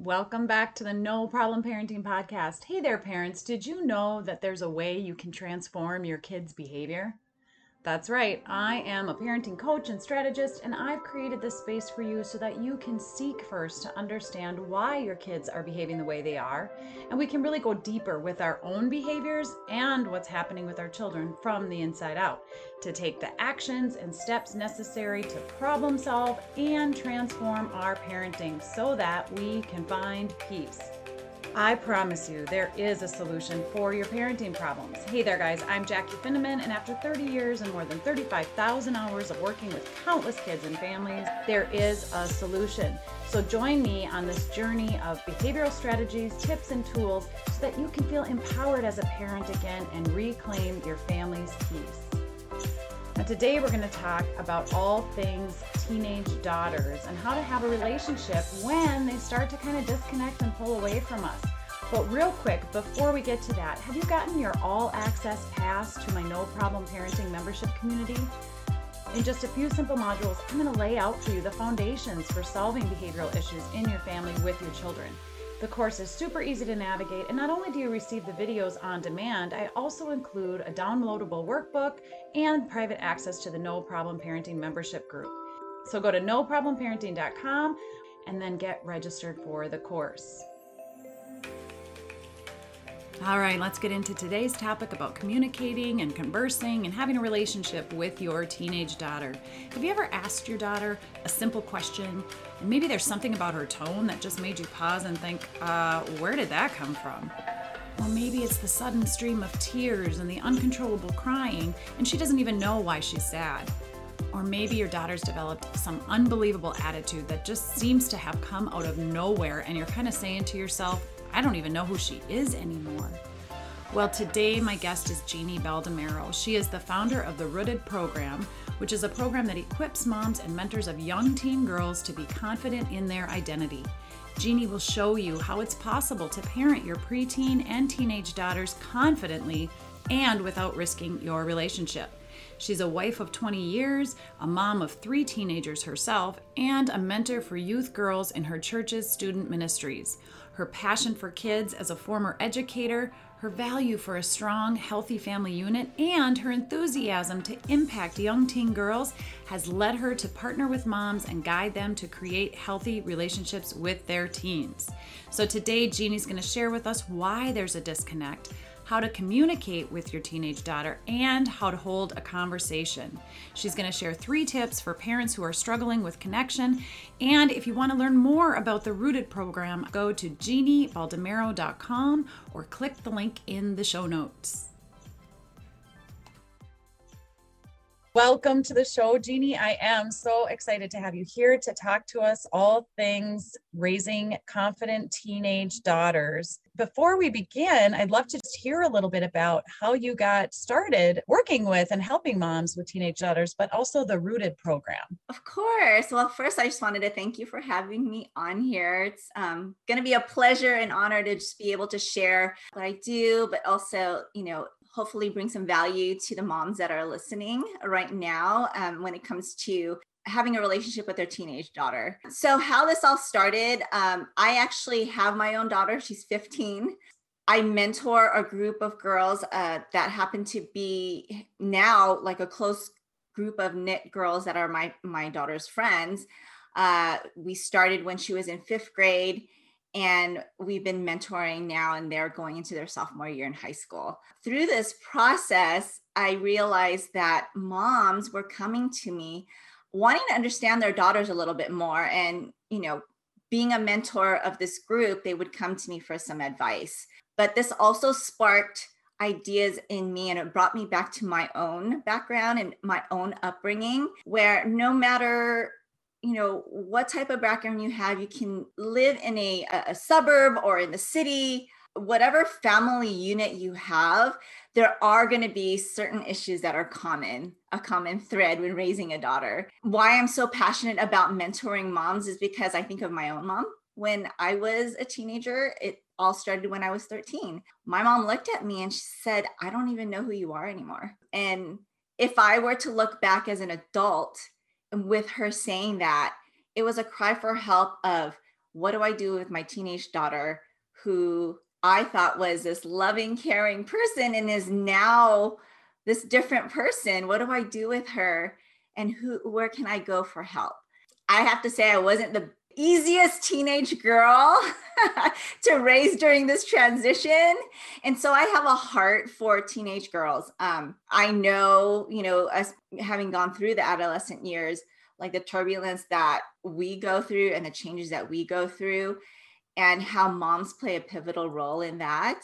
Welcome back to the No Problem Parenting Podcast. Hey there, parents. Did you know that there's a way you can transform your kids' behavior? That's right. I am a parenting coach and strategist, and I've created this space for you so that you can seek first to understand why your kids are behaving the way they are. And we can really go deeper with our own behaviors and what's happening with our children from the inside out to take the actions and steps necessary to problem solve and transform our parenting so that we can find peace. I promise you, there is a solution for your parenting problems. Hey there, guys. I'm Jackie Finneman, and after 30 years and more than 35,000 hours of working with countless kids and families, there is a solution. So join me on this journey of behavioral strategies, tips, and tools so that you can feel empowered as a parent again and reclaim your family's peace. Now, today we're going to talk about all things teenage daughters and how to have a relationship when they start to kind of disconnect and pull away from us. But real quick, before we get to that, have you gotten your all access pass to my No Problem Parenting membership community? In just a few simple modules, I'm going to lay out for you the foundations for solving behavioral issues in your family with your children. The course is super easy to navigate, and not only do you receive the videos on demand, I also include a downloadable workbook and private access to the No Problem Parenting membership group. So go to noproblem.parenting.com and then get registered for the course. All right, let's get into today's topic about communicating and conversing and having a relationship with your teenage daughter. Have you ever asked your daughter a simple question and maybe there's something about her tone that just made you pause and think, uh, where did that come from? Or maybe it's the sudden stream of tears and the uncontrollable crying, and she doesn't even know why she's sad. Or maybe your daughter's developed some unbelievable attitude that just seems to have come out of nowhere, and you're kind of saying to yourself, I don't even know who she is anymore. Well, today my guest is Jeannie Baldomero. She is the founder of the Rooted Program, which is a program that equips moms and mentors of young teen girls to be confident in their identity. Jeannie will show you how it's possible to parent your preteen and teenage daughters confidently and without risking your relationship. She's a wife of 20 years, a mom of three teenagers herself, and a mentor for youth girls in her church's student ministries. Her passion for kids as a former educator, her value for a strong, healthy family unit, and her enthusiasm to impact young teen girls has led her to partner with moms and guide them to create healthy relationships with their teens. So today, Jeannie's going to share with us why there's a disconnect how to communicate with your teenage daughter, and how to hold a conversation. She's going to share three tips for parents who are struggling with connection. And if you want to learn more about the Rooted program, go to jeanniebaldomero.com or click the link in the show notes. Welcome to the show, Jeannie. I am so excited to have you here to talk to us all things raising confident teenage daughters. Before we begin, I'd love to just hear a little bit about how you got started working with and helping moms with teenage daughters, but also the Rooted program. Of course. Well, first, I just wanted to thank you for having me on here. It's um, going to be a pleasure and honor to just be able to share what I do, but also, you know, hopefully bring some value to the moms that are listening right now um, when it comes to having a relationship with their teenage daughter. So, how this all started, um, I actually have my own daughter. She's 15. I mentor a group of girls uh, that happen to be now like a close group of knit girls that are my my daughter's friends. Uh, we started when she was in fifth grade and we've been mentoring now and they're going into their sophomore year in high school through this process i realized that moms were coming to me wanting to understand their daughters a little bit more and you know being a mentor of this group they would come to me for some advice. But this also sparked ideas in me and it brought me back to my own background and my own upbringing where no matter you know what type of background you have you can live in a, a suburb or in the city whatever family unit you have there are going to be certain issues that are common a common thread when raising a daughter. Why i'm so passionate about mentoring moms is because i think of my own mom. When i was a teenager it all started when i was 13 my mom looked at me and she said i don't even know who you are anymore. And if i were to look back as an adult with her saying that, it was a cry for help of what do I do with my teenage daughter who I thought was this loving, caring person and is now this different person? What do I do with her? And who where can I go for help? I have to say I wasn't the easiest teenage girl to raise during this transition. And so I have a heart for teenage girls. Um, I know, you know, us having gone through the adolescent years, like the turbulence that we go through and the changes that we go through, and how moms play a pivotal role in that.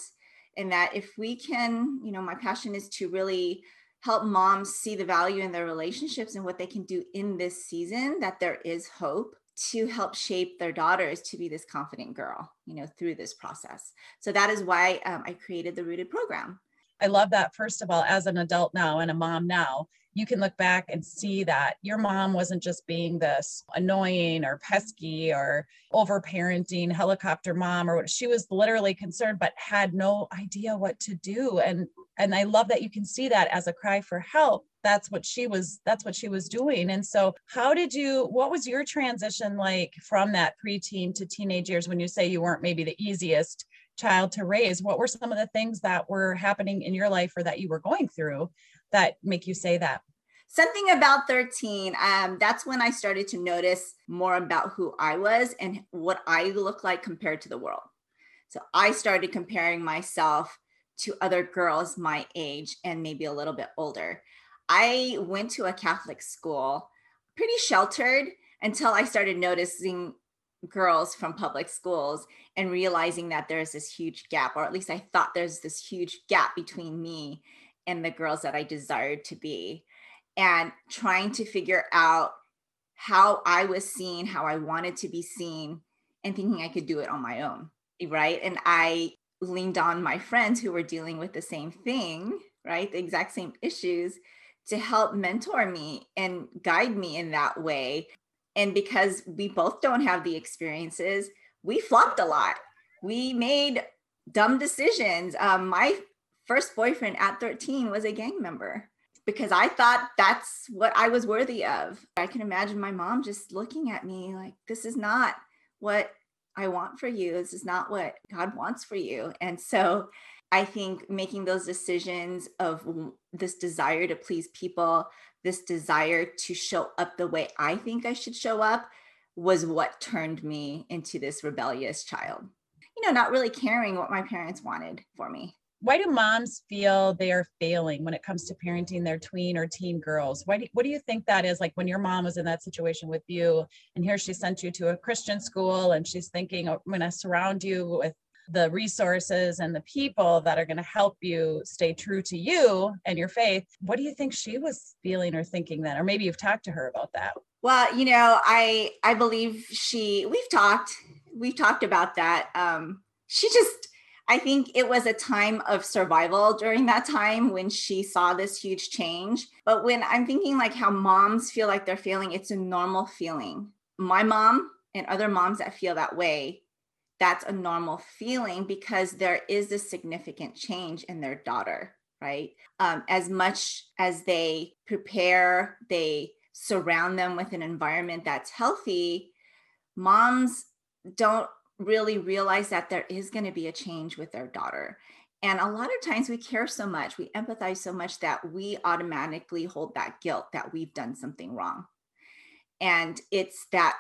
And that if we can, you know, my passion is to really help moms see the value in their relationships and what they can do in this season, that there is hope to help shape their daughters to be this confident girl, you know, through this process. So that is why um, I created the Rooted program. I love that, first of all, as an adult now and a mom now, you can look back and see that your mom wasn't just being this annoying or pesky or overparenting helicopter mom or what she was literally concerned but had no idea what to do. And and I love that you can see that as a cry for help that's what she was that's what she was doing. And so how did you what was your transition like from that preteen to teenage years when you say you weren't maybe the easiest child to raise what were some of the things that were happening in your life or that you were going through that make you say that? Something about 13 um, that's when i started to notice more about who i was and what i look like compared to the world. So i started comparing myself to other girls my age and maybe a little bit older. I went to a catholic school pretty sheltered until i started noticing girls from public schools and realizing that there's this huge gap or at least i thought there's this huge gap between me and the girls that i desired to be and trying to figure out how I was seen, how I wanted to be seen, and thinking I could do it on my own. Right. And I leaned on my friends who were dealing with the same thing, right? The exact same issues to help mentor me and guide me in that way. And because we both don't have the experiences, we flopped a lot. We made dumb decisions. Um, my first boyfriend at 13 was a gang member because I thought that's what I was worthy of. I can imagine my mom just looking at me like, this is not what I want for you. This is not what God wants for you. And so I think making those decisions of this desire to please people, this desire to show up the way I think I should show up was what turned me into this rebellious child. You know, not really caring what my parents wanted for me why do moms feel they are failing when it comes to parenting their tween or teen girls? Why do, what do you think that is? Like when your mom was in that situation with you, and here she sent you to a Christian school, and she's thinking, oh, I'm going to surround you with the resources and the people that are going to help you stay true to you and your faith. What do you think she was feeling or thinking then? Or maybe you've talked to her about that. Well, you know, I I believe she we've talked we've talked about that. Um she just I think it was a time of survival during that time when she saw this huge change. But when I'm thinking like how moms feel like they're feeling, it's a normal feeling. My mom and other moms that feel that way, that's a normal feeling because there is a significant change in their daughter, right? Um, as much as they prepare, they surround them with an environment that's healthy, moms don't really realize that there is going to be a change with their daughter. And a lot of times we care so much, we empathize so much that we automatically hold that guilt that we've done something wrong. And it's that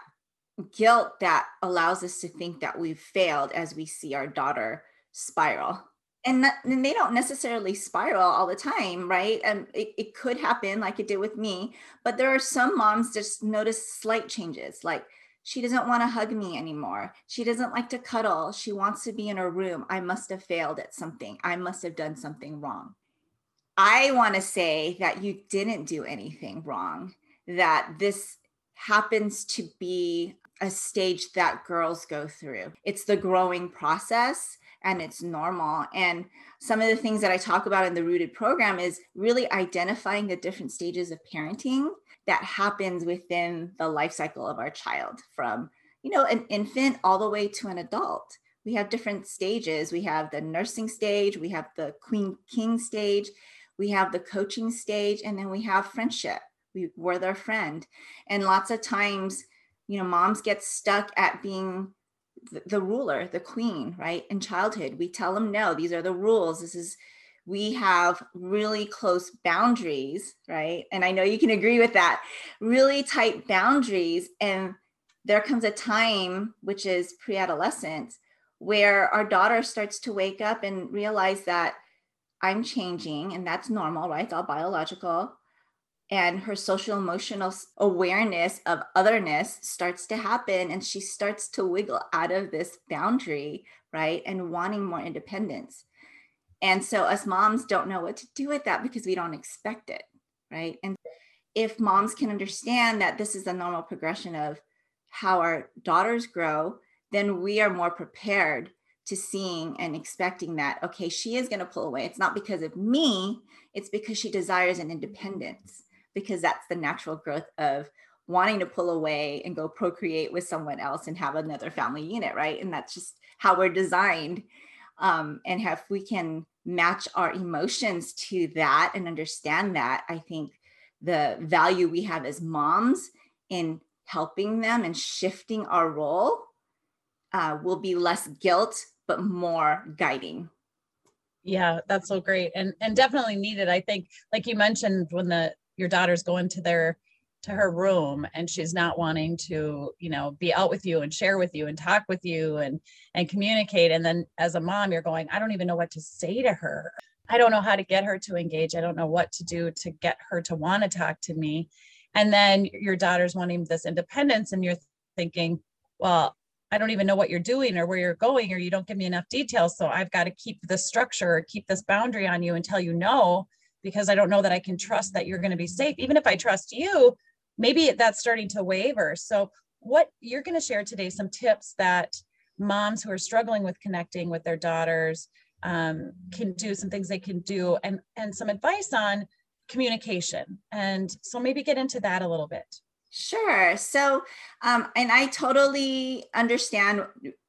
guilt that allows us to think that we've failed as we see our daughter spiral. And, and they don't necessarily spiral all the time, right? And it, it could happen like it did with me. But there are some moms just notice slight changes, like she doesn't want to hug me anymore. She doesn't like to cuddle. She wants to be in her room. I must have failed at something. I must have done something wrong. I want to say that you didn't do anything wrong, that this happens to be a stage that girls go through. It's the growing process and it's normal. And some of the things that I talk about in the Rooted program is really identifying the different stages of parenting that happens within the life cycle of our child from you know an infant all the way to an adult we have different stages we have the nursing stage we have the queen king stage we have the coaching stage and then we have friendship we were their friend and lots of times you know moms get stuck at being the ruler, the queen, right? In childhood, we tell them, no, these are the rules. This is, we have really close boundaries, right? And I know you can agree with that, really tight boundaries. And there comes a time, which is pre adolescence, where our daughter starts to wake up and realize that I'm changing and that's normal, right? It's all biological. And her social emotional awareness of otherness starts to happen and she starts to wiggle out of this boundary, right? And wanting more independence. And so us moms don't know what to do with that because we don't expect it, right? And if moms can understand that this is the normal progression of how our daughters grow, then we are more prepared to seeing and expecting that, okay, she is going to pull away. It's not because of me, it's because she desires an independence, because that's the natural growth of wanting to pull away and go procreate with someone else and have another family unit, right? And that's just how we're designed. Um, and if we can match our emotions to that and understand that, I think the value we have as moms in helping them and shifting our role uh, will be less guilt but more guiding yeah that's so great and and definitely needed i think like you mentioned when the your daughter's going to their to her room and she's not wanting to you know be out with you and share with you and talk with you and and communicate. And then as a mom you're going i don't even know what to say to her. I don't know how to get her to engage. I don't know what to do to get her to want to talk to me. And then your daughter's wanting this independence and you're thinking well i don't even know what you're doing or where you're going or you don't give me enough details. So i've got to keep this structure or keep this boundary on you until you know because i don't know that i can trust that you're going to be safe even if i trust you maybe that's starting to waver so what you're going to share today some tips that moms who are struggling with connecting with their daughters um, can do some things they can do and and some advice on communication. And so maybe get into that a little bit. Sure. So, um, and I totally understand,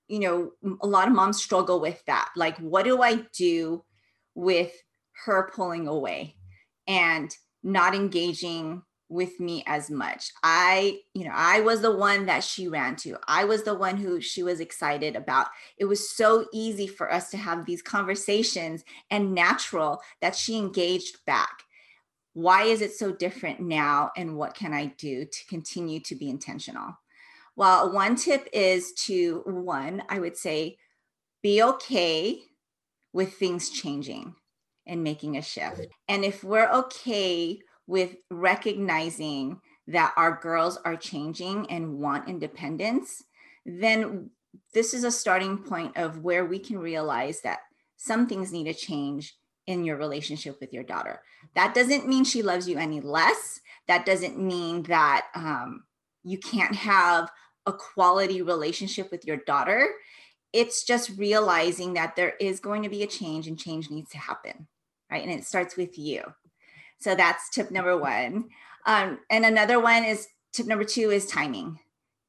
you know, a lot of moms struggle with that. Like, what do I do with her pulling away and not engaging with me as much. I, you know, I was the one that she ran to. I was the one who she was excited about. It was so easy for us to have these conversations and natural that she engaged back why is it so different now and what can i do to continue to be intentional well one tip is to one i would say be okay with things changing and making a shift and if we're okay with recognizing that our girls are changing and want independence then this is a starting point of where we can realize that some things need to change in your relationship with your daughter. That doesn't mean she loves you any less. That doesn't mean that um, you can't have a quality relationship with your daughter. It's just realizing that there is going to be a change and change needs to happen, right? And it starts with you. So that's tip number one. Um, and another one is tip number two is timing.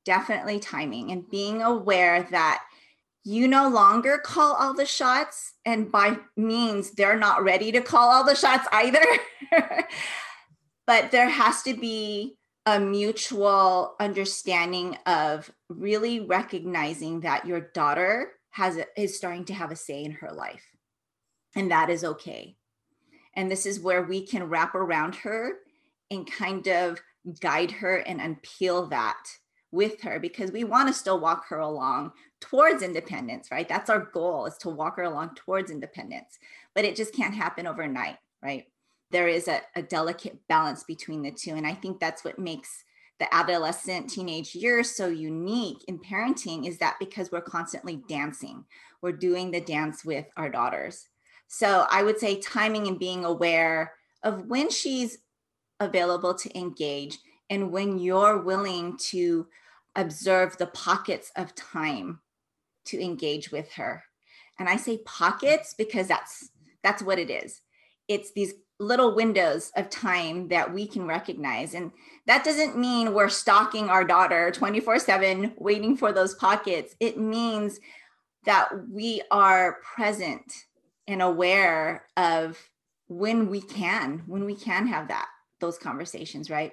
Definitely timing and being aware that you no longer call all the shots and by means they're not ready to call all the shots either but there has to be a mutual understanding of really recognizing that your daughter has is starting to have a say in her life and that is okay and this is where we can wrap around her and kind of guide her and unpeel that with her because we want to still walk her along towards independence, right? That's our goal is to walk her along towards independence, but it just can't happen overnight, right? There is a, a delicate balance between the two. And I think that's what makes the adolescent teenage years so unique in parenting is that because we're constantly dancing, we're doing the dance with our daughters. So I would say timing and being aware of when she's available to engage and when you're willing to observe the pockets of time to engage with her. And I say pockets because that's that's what it is. It's these little windows of time that we can recognize. And that doesn't mean we're stalking our daughter 24 7, waiting for those pockets. It means that we are present and aware of when we can, when we can have that, those conversations, right?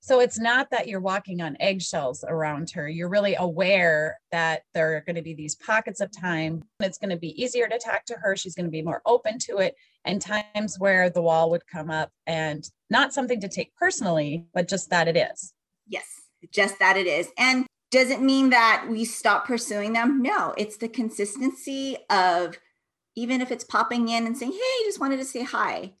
So it's not that you're walking on eggshells around her. You're really aware that there are going to be these pockets of time. It's going to be easier to talk to her. She's going to be more open to it. And times where the wall would come up and not something to take personally, but just that it is. Yes, just that it is. And does it mean that we stop pursuing them? No, it's the consistency of even if it's popping in and saying, Hey, I just wanted to say hi,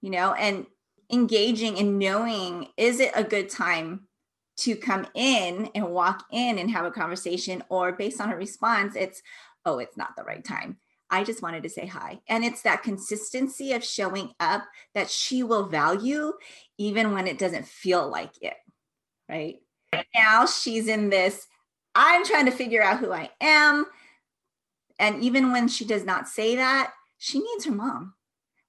you know, and engaging and knowing is it a good time to come in and walk in and have a conversation, or based on a response, it's, Oh, it's not the right time. I just wanted to say hi. And it's that consistency of showing up that she will value even when it doesn't feel like it. Right now, she's in this I'm trying to figure out who I am. And even when she does not say that, she needs her mom.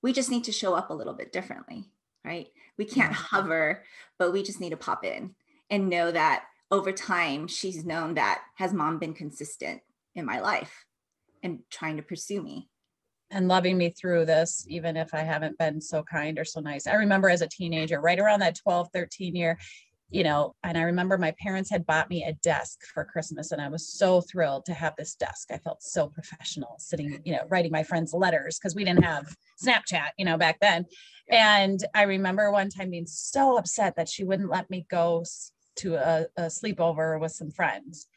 We just need to show up a little bit differently, right? We can't hover, but we just need to pop in and know that over time, she's known that has mom been consistent in my life and trying to pursue me and loving me through this even if i haven't been so kind or so nice i remember as a teenager right around that 12 13 year you know, and I remember my parents had bought me a desk for Christmas and I was so thrilled to have this desk. I felt so professional sitting, you know, writing my friends letters because we didn't have Snapchat, you know, back then. And I remember one time being so upset that she wouldn't let me go to a, a sleepover with some friends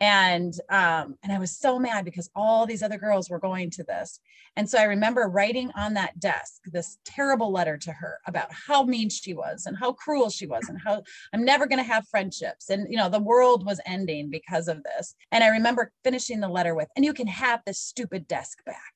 and um and i was so mad because all these other girls were going to this. And so i remember writing on that desk this terrible letter to her about how mean she was and how cruel she was and how i'm never going to have friendships. And you know the world was ending because of this. And i remember finishing the letter with and you can have this stupid desk back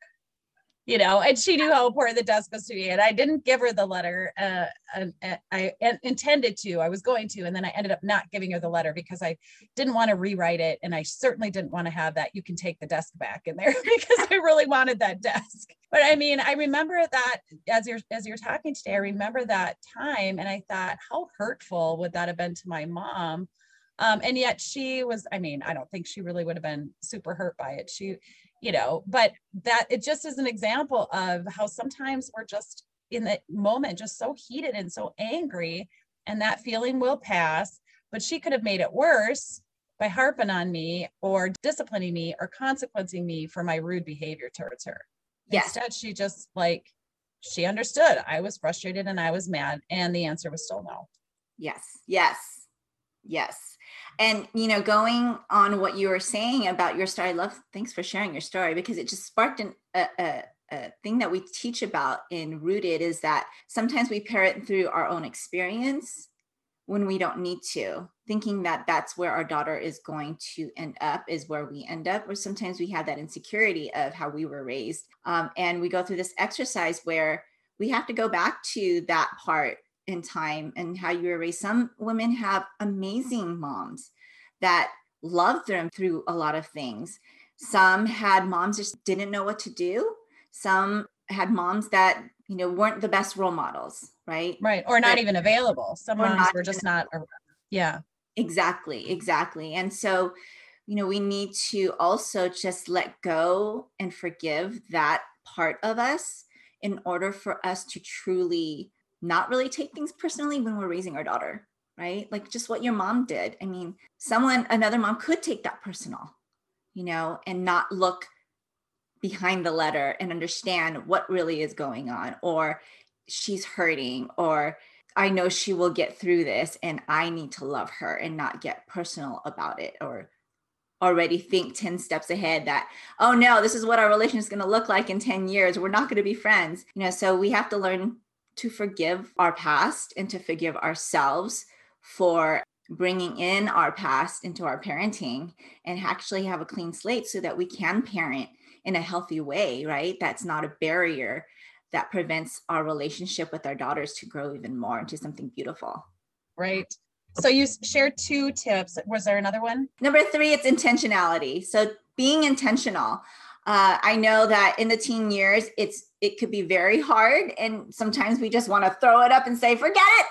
you know, and she knew how important the desk was to me. And I didn't give her the letter. Uh, and, and I intended to, I was going to, and then I ended up not giving her the letter because I didn't want to rewrite it. And I certainly didn't want to have that. You can take the desk back in there because I really wanted that desk. But I mean, I remember that as you're, as you're talking today, I remember that time. And I thought, how hurtful would that have been to my mom? Um, and yet she was, I mean, I don't think she really would have been super hurt by it. She, you know, but that it just is an example of how sometimes we're just in the moment just so heated and so angry, and that feeling will pass. But she could have made it worse by harping on me or disciplining me or consequencing me for my rude behavior towards her. Yes. Instead, she just like she understood I was frustrated and I was mad, and the answer was still no. Yes, yes, yes. And you know going on what you were saying about your story i love thanks for sharing your story because it just sparked an, a, a, a thing that we teach about in rooted is that sometimes we parent through our own experience when we don't need to thinking that that's where our daughter is going to end up is where we end up or sometimes we have that insecurity of how we were raised. Um, and we go through this exercise where we have to go back to that part in time and how you were raised. Some women have amazing moms that loved them through a lot of things. Some had moms just didn't know what to do. Some had moms that you know weren't the best role models, right? Right, or not but, even available. Some moms were just not. Yeah. Exactly. Exactly. And so, you know, we need to also just let go and forgive that part of us in order for us to truly not really take things personally when we're raising our daughter, right? Like just what your mom did. I mean, someone, another mom could take that personal, you know, and not look behind the letter and understand what really is going on, or she's hurting, or I know she will get through this and I need to love her and not get personal about it or already think 10 steps ahead that oh no this is what our relationship is going to look like in 10 years we're not going to be friends you know so we have to learn to forgive our past and to forgive ourselves for bringing in our past into our parenting and actually have a clean slate so that we can parent in a healthy way, right? That's not a barrier that prevents our relationship with our daughters to grow even more into something beautiful. Right. So you shared two tips. Was there another one? Number three, it's intentionality. So being intentional. Uh, I know that in the teen years, it's it could be very hard, and sometimes we just want to throw it up and say, "Forget it.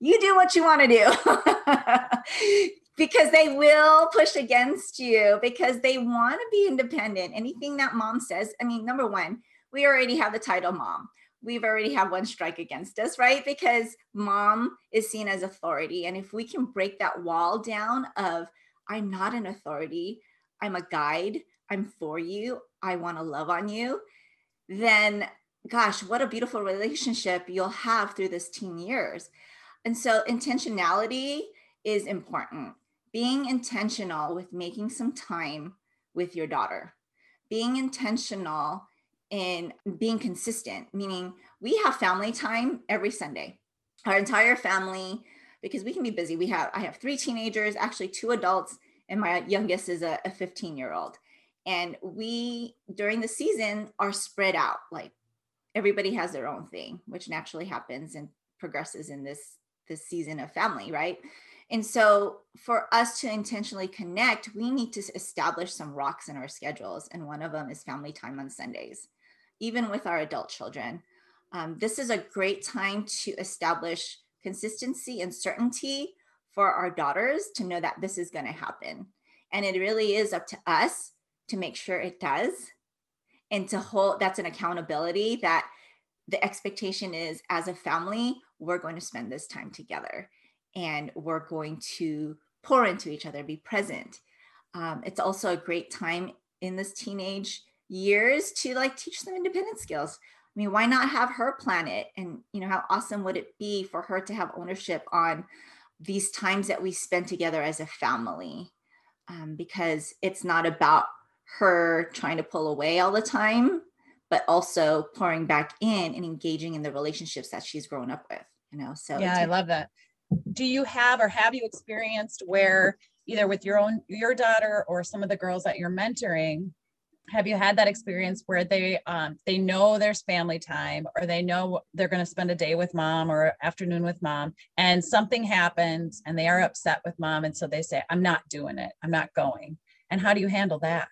You do what you want to do." because they will push against you because they want to be independent. Anything that mom says, I mean, number one, we already have the title mom. we've already have one strike against us, right? Because mom is seen as authority. And if we can break that wall down of, I'm not an authority, I'm a guide, I'm for you, I want to love on you, then gosh, what a beautiful relationship you'll have through this teen years. And so intentionality is important. Being intentional with making some time with your daughter, being intentional in being consistent, meaning we have family time every Sunday. Our entire family, because we can be busy. We have I have three teenagers, actually two adults, and my youngest is a 15 year old. And we during the season are spread out. Like everybody has their own thing, which naturally happens and progresses in this this season of family, right? And so, for us to intentionally connect, we need to establish some rocks in our schedules. And one of them is family time on Sundays even with our adult children. Um, this is a great time to establish consistency and certainty for our daughters to know that this is going to happen. And it really is up to us to make sure it does and to hold that's an accountability that the expectation is as a family, we're going to spend this time together and we're going to pour into each other, be present. Um, it's also a great time in this teenage years to like teach them independent skills. I mean, why not have her plan it? And, you know, how awesome would it be for her to have ownership on these times that we spend together as a family? Um, because it's not about her trying to pull away all the time, but also pouring back in and engaging in the relationships that she's grown up with, you know? So, yeah, I love that. Do you have or have you experienced where either with your own, your daughter or some of the girls that you're mentoring, have you had that experience where they um, they know there's family time or they know they're going to spend a day with mom or afternoon with mom and something happens and they are upset with mom and so they say i'm not doing it i'm not going and how do you handle that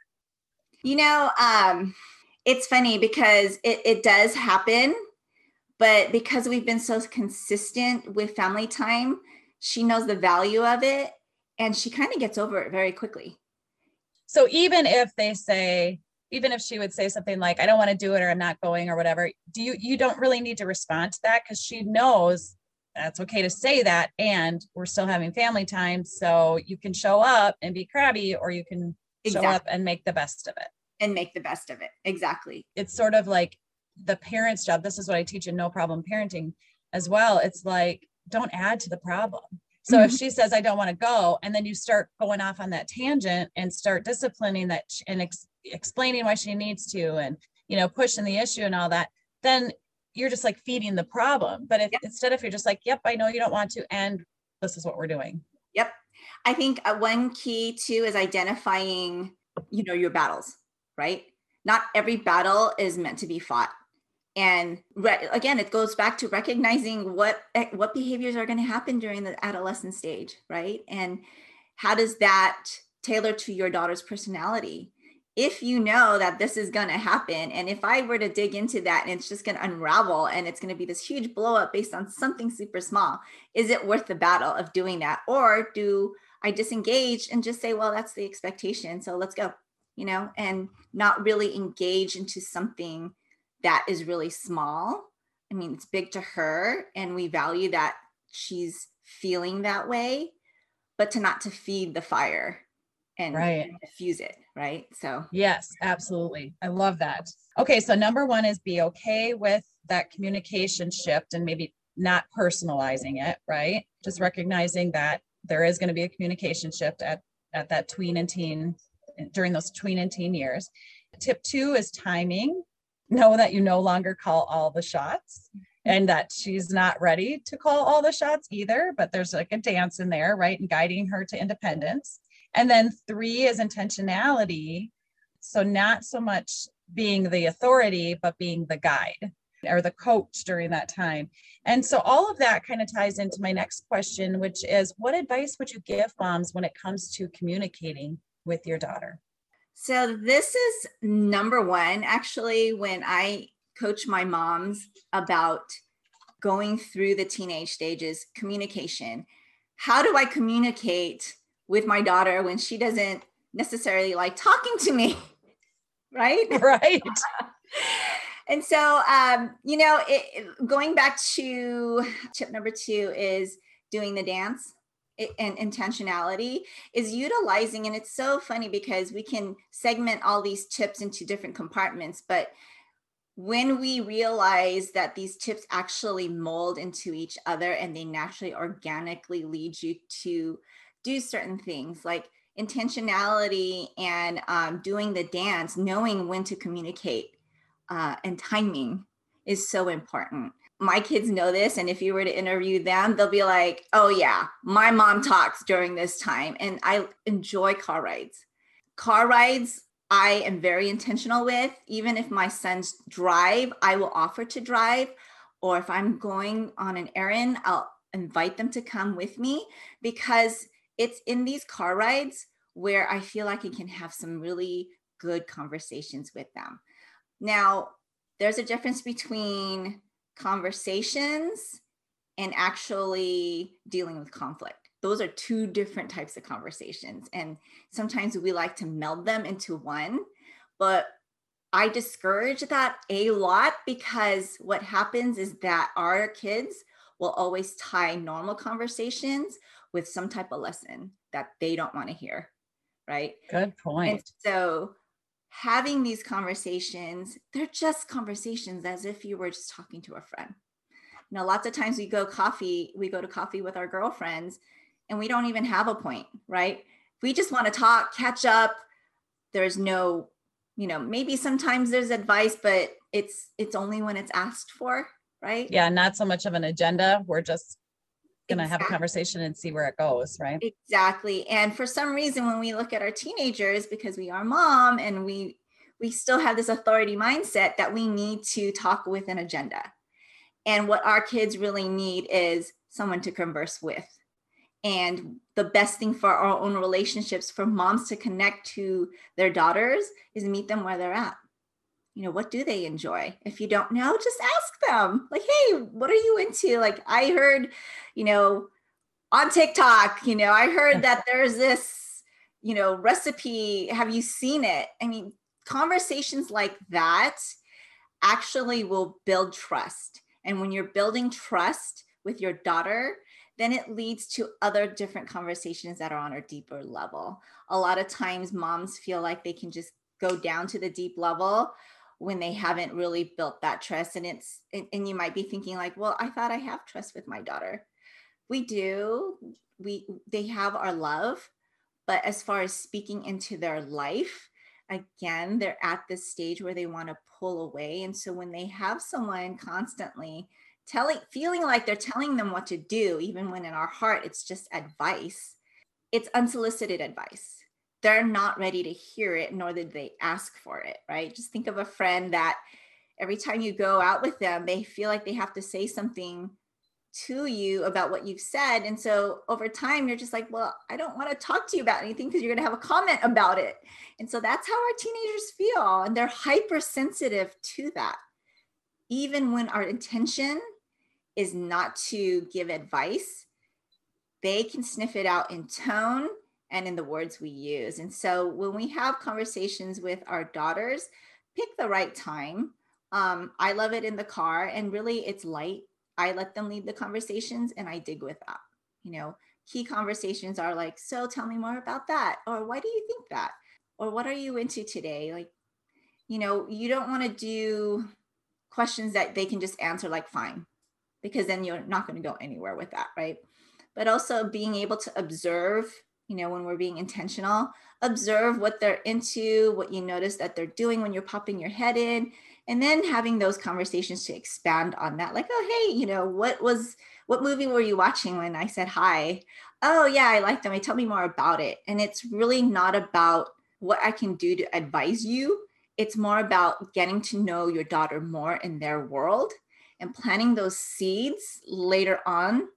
you know um, it's funny because it, it does happen but because we've been so consistent with family time she knows the value of it and she kind of gets over it very quickly so even if they say even if she would say something like i don't want to do it or i'm not going or whatever do you you don't really need to respond to that because she knows that's okay to say that and we're still having family time so you can show up and be crabby or you can exactly. show up and make the best of it and make the best of it. Exactly. It's sort of like the parents job. This is what i teach in no problem parenting as well. It's like don't add to the problem. So mm-hmm. if she says i don't want to go and then you start going off on that tangent and start disciplining that and ex- explaining why she needs to and you know pushing the issue and all that then you're just like feeding the problem. But if yep. instead if you're just like yep i know you don't want to and this is what we're doing. Yep. I think uh, one key too is identifying you know your battles right? Not every battle is meant to be fought. And re- again it goes back to recognizing what what behaviors are going to happen during the adolescent stage right? And how does that tailor to your daughter's personality? If you know that this is going to happen and if i were to dig into that and it's just going to unravel and it's going to be this huge blow up based on something super small is it worth the battle of doing that? Or do i disengage and just say well that's the expectation so let's go you know and not really engage into something that is really small i mean it's big to her and we value that she's feeling that way but to not to feed the fire and right. diffuse it, right? So, yes, absolutely. I love that. Okay, so number one is be okay with that communication shift and maybe not personalizing it, right? Just recognizing that there is going to be a communication shift at at that tween and teen during those tween and teen years. Tip 2 is timing. Know that you no longer call all the shots and that she's not ready to call all the shots either, but there's like a dance in there, right? And guiding her to independence. And then three is intentionality. So, not so much being the authority, but being the guide or the coach during that time. And so, all of that kind of ties into my next question, which is what advice would you give moms when it comes to communicating with your daughter? So, this is number one. Actually, when I coach my moms about going through the teenage stages, communication. How do I communicate with my daughter when she doesn't necessarily like talking to me right right and so um, you know it, going back to tip number two is doing the dance and intentionality is utilizing and it's so funny because we can segment all these tips into different compartments but when we realize that these tips actually mold into each other and they naturally organically lead you to do certain things like intentionality and um, doing the dance knowing when to communicate uh, and timing is so important my kids know this and if you were to interview them they'll be like oh yeah my mom talks during this time and i enjoy car rides. Car rides i am very intentional with. Even if my sons drive i will offer to drive or if i'm going on an errand i'll invite them to come with me because it's in these car rides where i feel like i can have some really good conversations with them. Now there's a difference between conversations and actually dealing with conflict. Those are two different types of conversations. And sometimes we like to meld them into one. But I discourage that a lot because what happens is that our kids will always tie normal conversations with some type of lesson that they don't want to hear. Right. Good point. And so having these conversations, they're just conversations as if you were just talking to a friend. You lots of times we go coffee, we go to coffee with our girlfriends and we don't even have a point, right? We just want to talk, catch up. There's no, you know, maybe sometimes there's advice, but it's it's only when it's asked for, right? Yeah, not so much of an agenda. We're just going to exactly. have a conversation and see where it goes, right? Exactly. And for some reason, when we look at our teenagers, because we are mom and we we still have this authority mindset that we need to talk with an agenda. And what our kids really need is someone to converse with. And the best thing for our own relationships, for moms to connect to their daughters, is meet them where they're at you know what do they enjoy? If you don't know just ask them like hey what are you into? Like i heard you know on tiktok you know i heard that there's this you know recipe. Have you seen it? I mean conversations like that actually will build trust. And when you're building trust with your daughter then it leads to other different conversations that are on a deeper level. A lot of times moms feel like they can just go down to the deep level when they haven't really built that trust and it's and, and you might be thinking like well i thought i have trust with my daughter. We do. We they have our love but as far as speaking into their life again they're at this stage where they want to pull away and so when they have someone constantly telling feeling like they're telling them what to do even when in our heart it's just advice it's unsolicited advice they're not ready to hear it, nor did they ask for it, right? Just think of a friend that every time you go out with them, they feel like they have to say something to you about what you've said. And so over time, you're just like, well, I don't want to talk to you about anything because you're going to have a comment about it. And so that's how our teenagers feel. And they're hypersensitive to that. Even when our intention is not to give advice, they can sniff it out in tone and in the words we use. And so when we have conversations with our daughters, pick the right time. Um, I love it in the car, and really it's light. I let them lead the conversations and I dig with that. You know, key conversations are like, So tell me more about that. Or why do you think that? Or what are you into today? Like, you know, you don't want to do questions that they can just answer like fine, because then you're not going to go anywhere with that, right? But also being able to observe you know, when we're being intentional, observe what they're into, what you notice that they're doing when you're popping your head in, and then having those conversations to expand on that. Like, oh, hey, you know, what was, what movie were you watching when I said hi? Oh, yeah, I like them. I tell me more about it. And it's really not about what I can do to advise you. It's more about getting to know your daughter more in their world and planting those seeds later on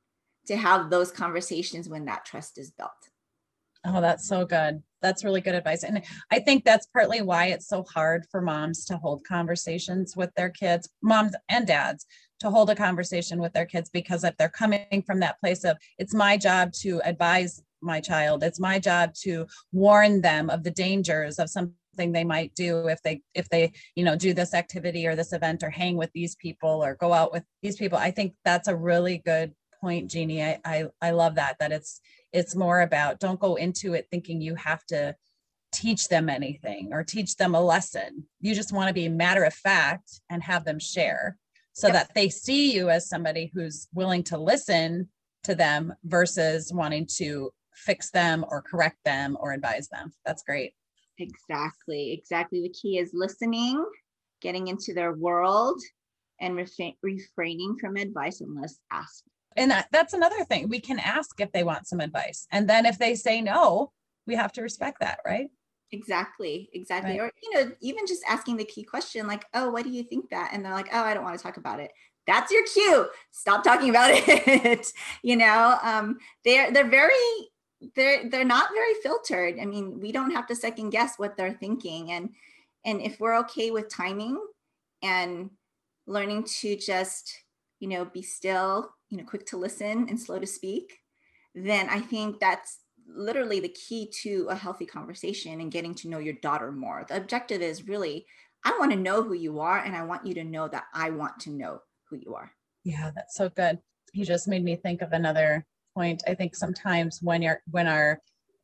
to have those conversations when that trust is built. Oh, that's so good. That's really good advice. And I think that's partly why it's so hard for moms to hold conversations with their kids, moms and dads to hold a conversation with their kids because if they're coming from that place of it's my job to advise my child, it's my job to warn them of the dangers of something they might do if they if they you know do this activity or this event or hang with these people or go out with these people i think that's a really good point jeannie i i, I love that that it's it's more about don't go into it thinking you have to teach them anything or teach them a lesson you just want to be matter of fact and have them share so yep. that they see you as somebody who's willing to listen to them versus wanting to fix them or correct them or advise them. That's great. Exactly. Exactly. The key is listening, getting into their world, and refraining from advice unless asked. And that, that's another thing. We can ask if they want some advice. And then if they say no, we have to respect that, right? Exactly. Exactly. Right. Or, you know, even just asking the key question, like, oh, what do you think that? And they're like, oh, I don't want to talk about it that's your cue stop talking about it you know um, they're they're very they're they're not very filtered i mean we don't have to second guess what they're thinking and and if we're okay with timing and learning to just you know be still you know quick to listen and slow to speak then i think that's literally the key to a healthy conversation and getting to know your daughter more the objective is really i want to know who you are and i want you to know that i want to know who you are. Yeah, that's so good. You just made me think of another point. I think sometimes when you're when our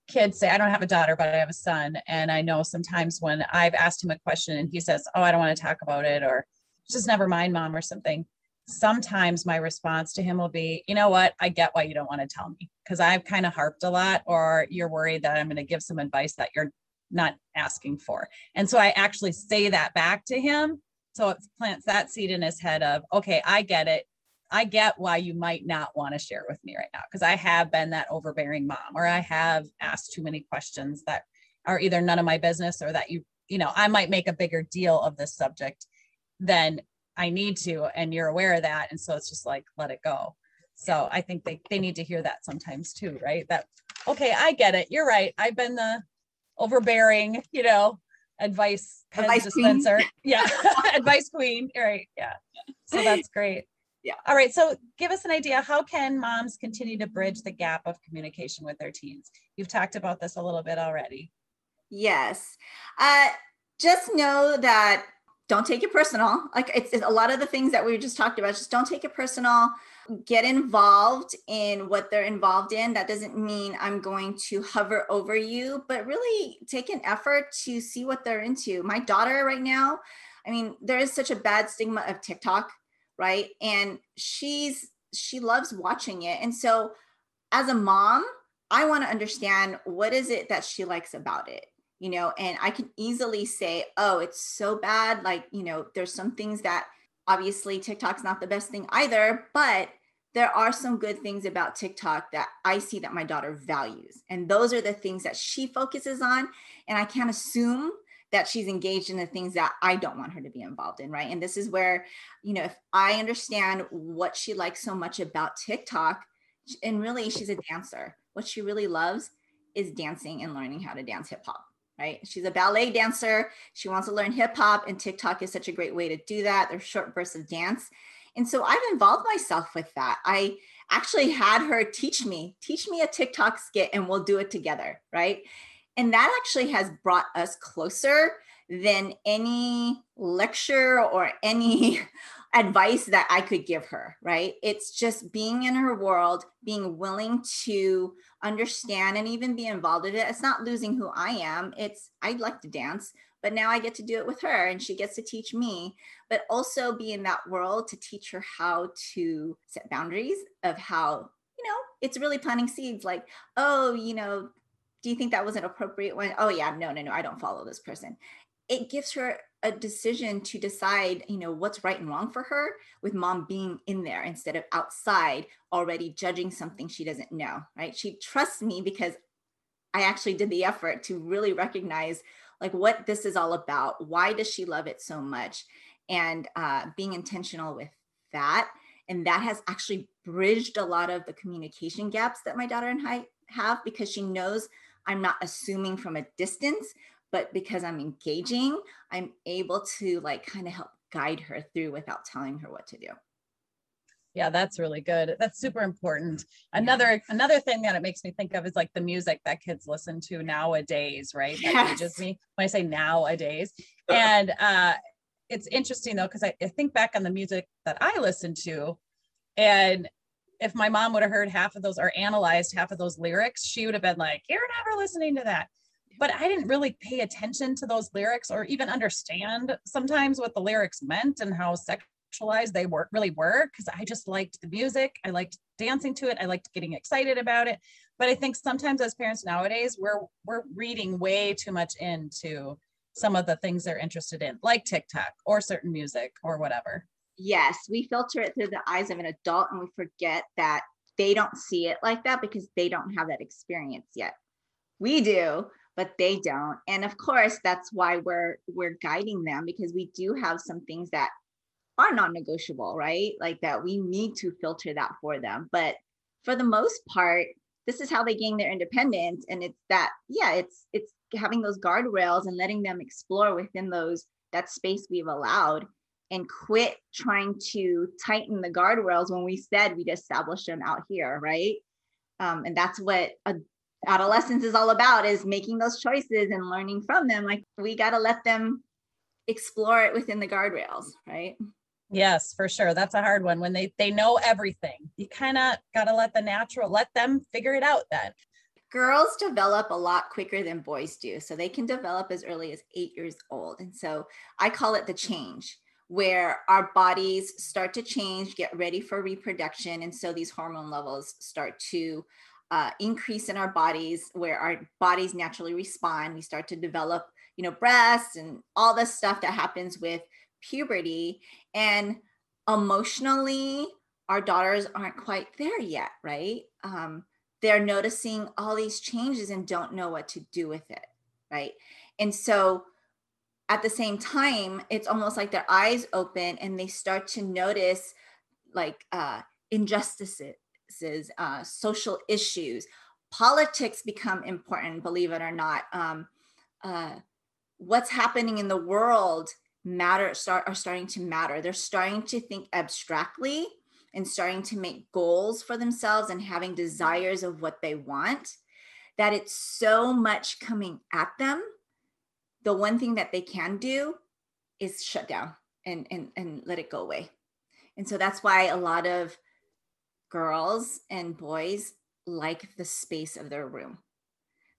kids say, I don't have a daughter, but I have a son. And I know sometimes when I've asked him a question and he says, Oh, I don't want to talk about it, or just never mind, mom, or something. Sometimes my response to him will be, You know what? I get why you don't want to tell me because I've kind of harped a lot, or you're worried that I'm going to give some advice that you're not asking for. And so I actually say that back to him so it plants that seed in his head of, okay, I get it. I get why you might not want to share with me right now because I have been that overbearing mom or I have asked too many questions that are either none of my business or that you, you know, I might make a bigger deal of this subject than I need to. And you're aware of that. And so it's just like, let it go. So I think they, they need to hear that sometimes too, right? That, okay, I get it. You're right. I've been the overbearing, you know, advice advice dispenser. Queen. Yeah. advice queen. Right. Yeah. So that's great. Yeah. All right. So give us an idea. How can moms continue to bridge the gap of communication with their teens? You've talked about this a little bit already. Yes. Uh, just know that don't take it personal. Like it's, it's, a lot of the things that we just talked about. Just don't take it personal. Get involved in what they're involved in. That doesn't mean I'm going to hover over you, but really take an effort to see what they're into. My daughter right now, I mean, there is such a bad stigma of TikTok, right? And she's she loves watching it. And so as a mom, I want to understand what is it that she likes about it you know, and I can easily say, oh, it's so bad. Like, you know, there's some things that obviously TikTok's not the best thing either, but there are some good things about TikTok that I see that my daughter values. And those are the things that she focuses on. And I can't assume that she's engaged in the things that I don't want her to be involved in. Right. And this is where, you know, if I understand what she likes so much about TikTok, and really she's a dancer, what she really loves is dancing and learning how to dance hip hop right? She's a ballet dancer. She wants to learn hip hop, and TikTok is such a great way to do that. There's short bursts of dance. And so I've involved myself with that. I actually had her teach me, teach me a TikTok skit, and we'll do it together, right? And that actually has brought us closer than any lecture or any advice that I could give her, right? It's just being in her world, being willing to understand and even be involved in it. It's not losing who I am. It's I'd like to dance, but now I get to do it with her and she gets to teach me, but also be in that world to teach her how to set boundaries of how, you know, it's really planting seeds like, oh, you know, do you think that was an appropriate one? Oh yeah, no, no, no, I don't follow this person. It gives her a decision to decide, you know, what's right and wrong for her with mom being in there instead of outside already judging something she doesn't know, right? She trusts me because I actually did the effort to really recognize like what this is all about. Why does she love it so much? And uh, being intentional with that. And that has actually bridged a lot of the communication gaps that my daughter and I have because she knows I'm not assuming from a distance, but because I'm engaging, I'm able to like kind of help guide her through without telling her what to do. Yeah, that's really good. That's super important. Another another thing that it makes me think of is like the music that kids listen to nowadays, right? That Yes. ages me when I say nowadays. And uh it's interesting though, because I, I think back on the music that I listened to, and if my mom would have heard half of those or analyzed half of those lyrics, she would have been like, You're never listening to that. But I didn't really pay attention to those lyrics or even understand sometimes what the lyrics meant and how sexualized they were really were because I just liked the music. I liked dancing to it. I liked getting excited about it. But I think sometimes as parents nowadays, we're we're reading way too much into some of the things they're interested in, like TikTok or certain music or whatever. Yes, we filter it through the eyes of an adult and we forget that they don't see it like that because they don't have that experience yet. We do, but they don't. And of course, that's why we're we're guiding them because we do have some things that are non-negotiable, right? Like that we need to filter that for them. But for the most part, this is how they gain their independence and it's that yeah, it's it's having those guardrails and letting them explore within those that space we've allowed and quit trying to tighten the guardrails when we said we'd establish them out here, right? Um, and that's what a, adolescence is all about is making those choices and learning from them. Like we got to let them explore it within the guardrails, right? Yes, for sure. That's a hard one when they they know everything. You kind of got to let the natural let them figure it out then. Girls develop a lot quicker than boys do. So they can develop as early as eight years old. And so I call it the change where our bodies start to change, get ready for reproduction. And so these hormone levels start to uh, increase in our bodies, where our bodies naturally respond. We start to develop, you know, breasts and all the stuff that happens with puberty. And emotionally, our daughters aren't quite there yet, right? Um, they're noticing all these changes and don't know what to do with it, right? And so at the same time, it's almost like their eyes open and they start to notice like uh, injustices, uh, social issues, politics become important, believe it or not. Um, uh, what's happening in the world matter start are starting to matter. They're starting to think abstractly and starting to make goals for themselves and having desires of what they want. That it's so much coming at them the one thing that they can do is shut down and and and let it go away and so that's why a lot of girls and boys like the space of their room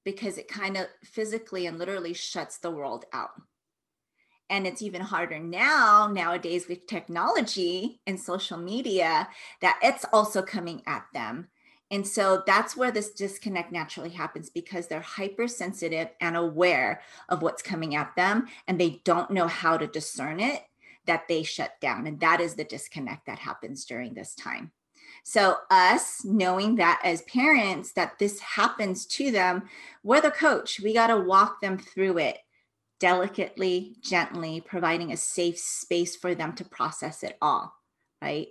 because it kind of physically and literally shuts the world out and it's even harder now nowadays with technology and social media that it's also coming at them and so that's where this disconnect naturally happens because they're hypersensitive and aware of what's coming at them and they don't know how to discern it that they shut down. And that is the disconnect that happens during this time. So, us knowing that as parents, that this happens to them, we're the coach. We got to walk them through it delicately, gently, providing a safe space for them to process it all, right?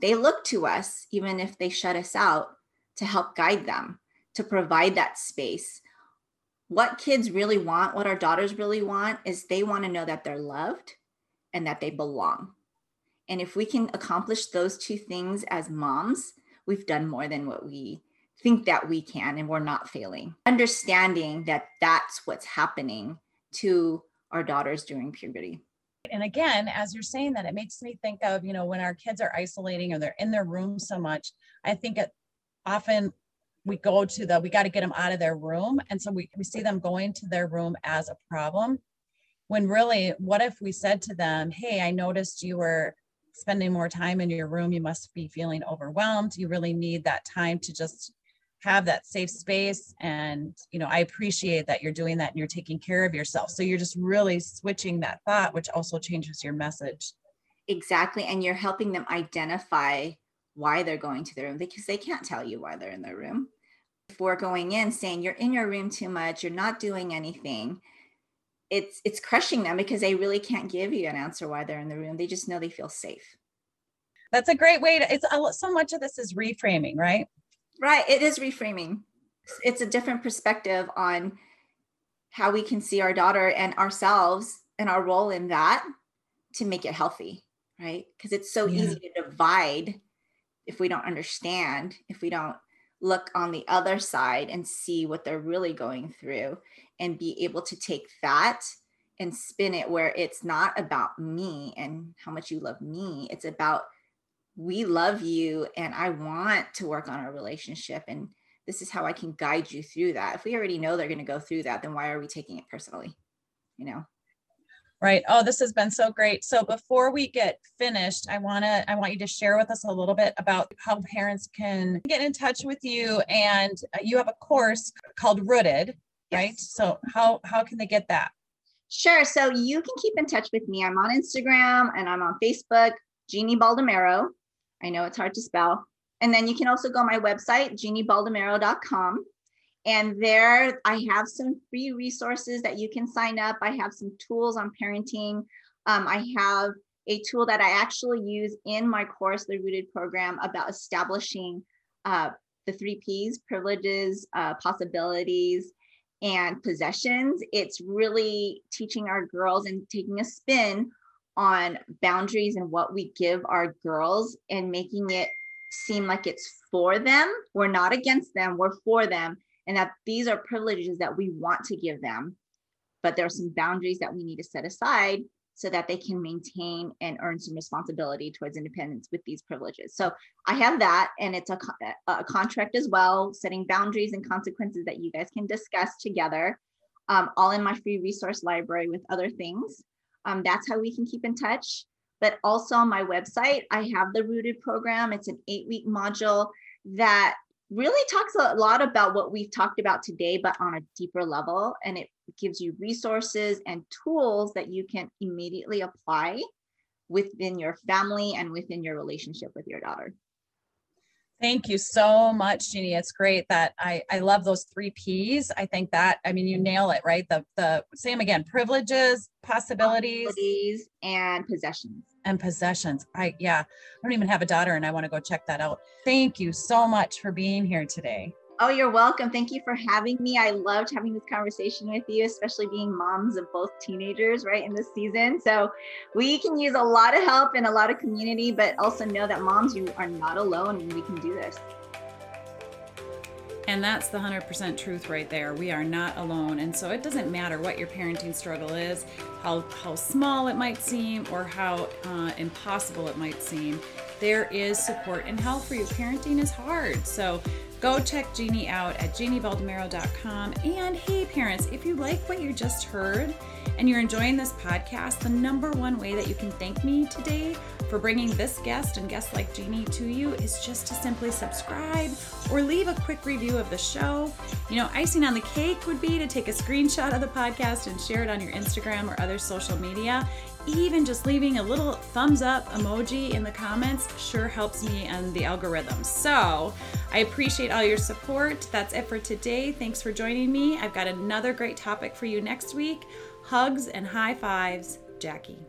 They look to us, even if they shut us out, to help guide them, to provide that space. What kids really want, what our daughters really want, is they want to know that they're loved and that they belong. And if we can accomplish those two things as moms, we've done more than what we think that we can, and we're not failing. Understanding that that's what's happening to our daughters during puberty. And again, as you're saying that, it makes me think of, you know, when our kids are isolating or they're in their room so much, I think it often we go to the we got to get them out of their room and so we, we see them going to their room as a problem when really what if we said to them hey i noticed you were spending more time in your room you must be feeling overwhelmed. You really need that time to just have that safe space. And you know i appreciate that you're doing that and you're taking care of yourself. So you're just really switching that thought which also changes your message. Exactly. And you're helping them identify why they're going to their room because they can't tell you why they're in their room. Before going in saying you're in your room too much, you're not doing anything, it's it's crushing them because they really can't give you an answer why they're in the room. They just know they feel safe. That's a great way to it's a, so much of this is reframing, right? Right, it is reframing. It's a different perspective on how we can see our daughter and ourselves and our role in that to make it healthy, right? Because it's so Yeah. easy to divide if we don't understand, if we don't look on the other side and see what they're really going through and be able to take that and spin it where it's not about me and how much you love me. It's about we love you and I want to work on our relationship and this is how I can guide you through that. If we already know they're going to go through that, then why are we taking it personally? You know? Right. Oh, this has been so great. So before we get finished, I want to I want you to share with us a little bit about how parents can get in touch with you and uh, you have a course called Rooted, yes. right? So how how can they get that? Sure. So you can keep in touch with me. I'm on Instagram and I'm on Facebook, Jeannie Baldomero. I know it's hard to spell. And then you can also go on my website, jeanniebaldomero.com. And there I have some free resources that you can sign up. I have some tools on parenting. Um, I have a tool that I actually use in my course, the Rooted program, about establishing uh, the three P's privileges, uh, possibilities, and possessions. It's really teaching our girls and taking a spin on boundaries and what we give our girls and making it seem like it's for them. We're not against them, we're for them. And that these are privileges that we want to give them. But there are some boundaries that we need to set aside so that they can maintain and earn some responsibility towards independence with these privileges. So I have that, and it's a, a contract as well, setting boundaries and consequences that you guys can discuss together, um, all in my free resource library with other things. Um, that's how we can keep in touch. But also on my website, I have the Rooted program. It's an eight week module that really talks a lot about what we've talked about today, but on a deeper level. And it gives you resources and tools that you can immediately apply within your family and within your relationship with your daughter. Thank you so much, Jeannie. It's great that I, I love those three P's. I think that, I mean, you nail it, right? The, the same again, privileges, possibilities, possibilities and possessions. And possessions. I, yeah, I don't even have a daughter and I want to go check that out. Thank you so much for being here today. Oh, you're welcome. Thank you for having me. I loved having this conversation with you, especially being moms of both teenagers, right, in this season. So we can use a lot of help and a lot of community, but also know that moms, you are not alone and we can do this. And that's the 100% truth right there. We are not alone. And so it doesn't matter what your parenting struggle is, how, how small it might seem, or how uh, impossible it might seem. There is support and help for you. Parenting is hard. So Go check Jeannie out at jeanniebaldomero.com. And hey, parents, if you like what you just heard and you're enjoying this podcast, the number one way that you can thank me today for bringing this guest and guests like Jeannie to you is just to simply subscribe or leave a quick review of the show. You know, icing on the cake would be to take a screenshot of the podcast and share it on your Instagram or other social media even just leaving a little thumbs up emoji in the comments sure helps me and the algorithm. So I appreciate all your support. That's it for today. Thanks for joining me. I've got another great topic for you next week. Hugs and high fives, Jackie.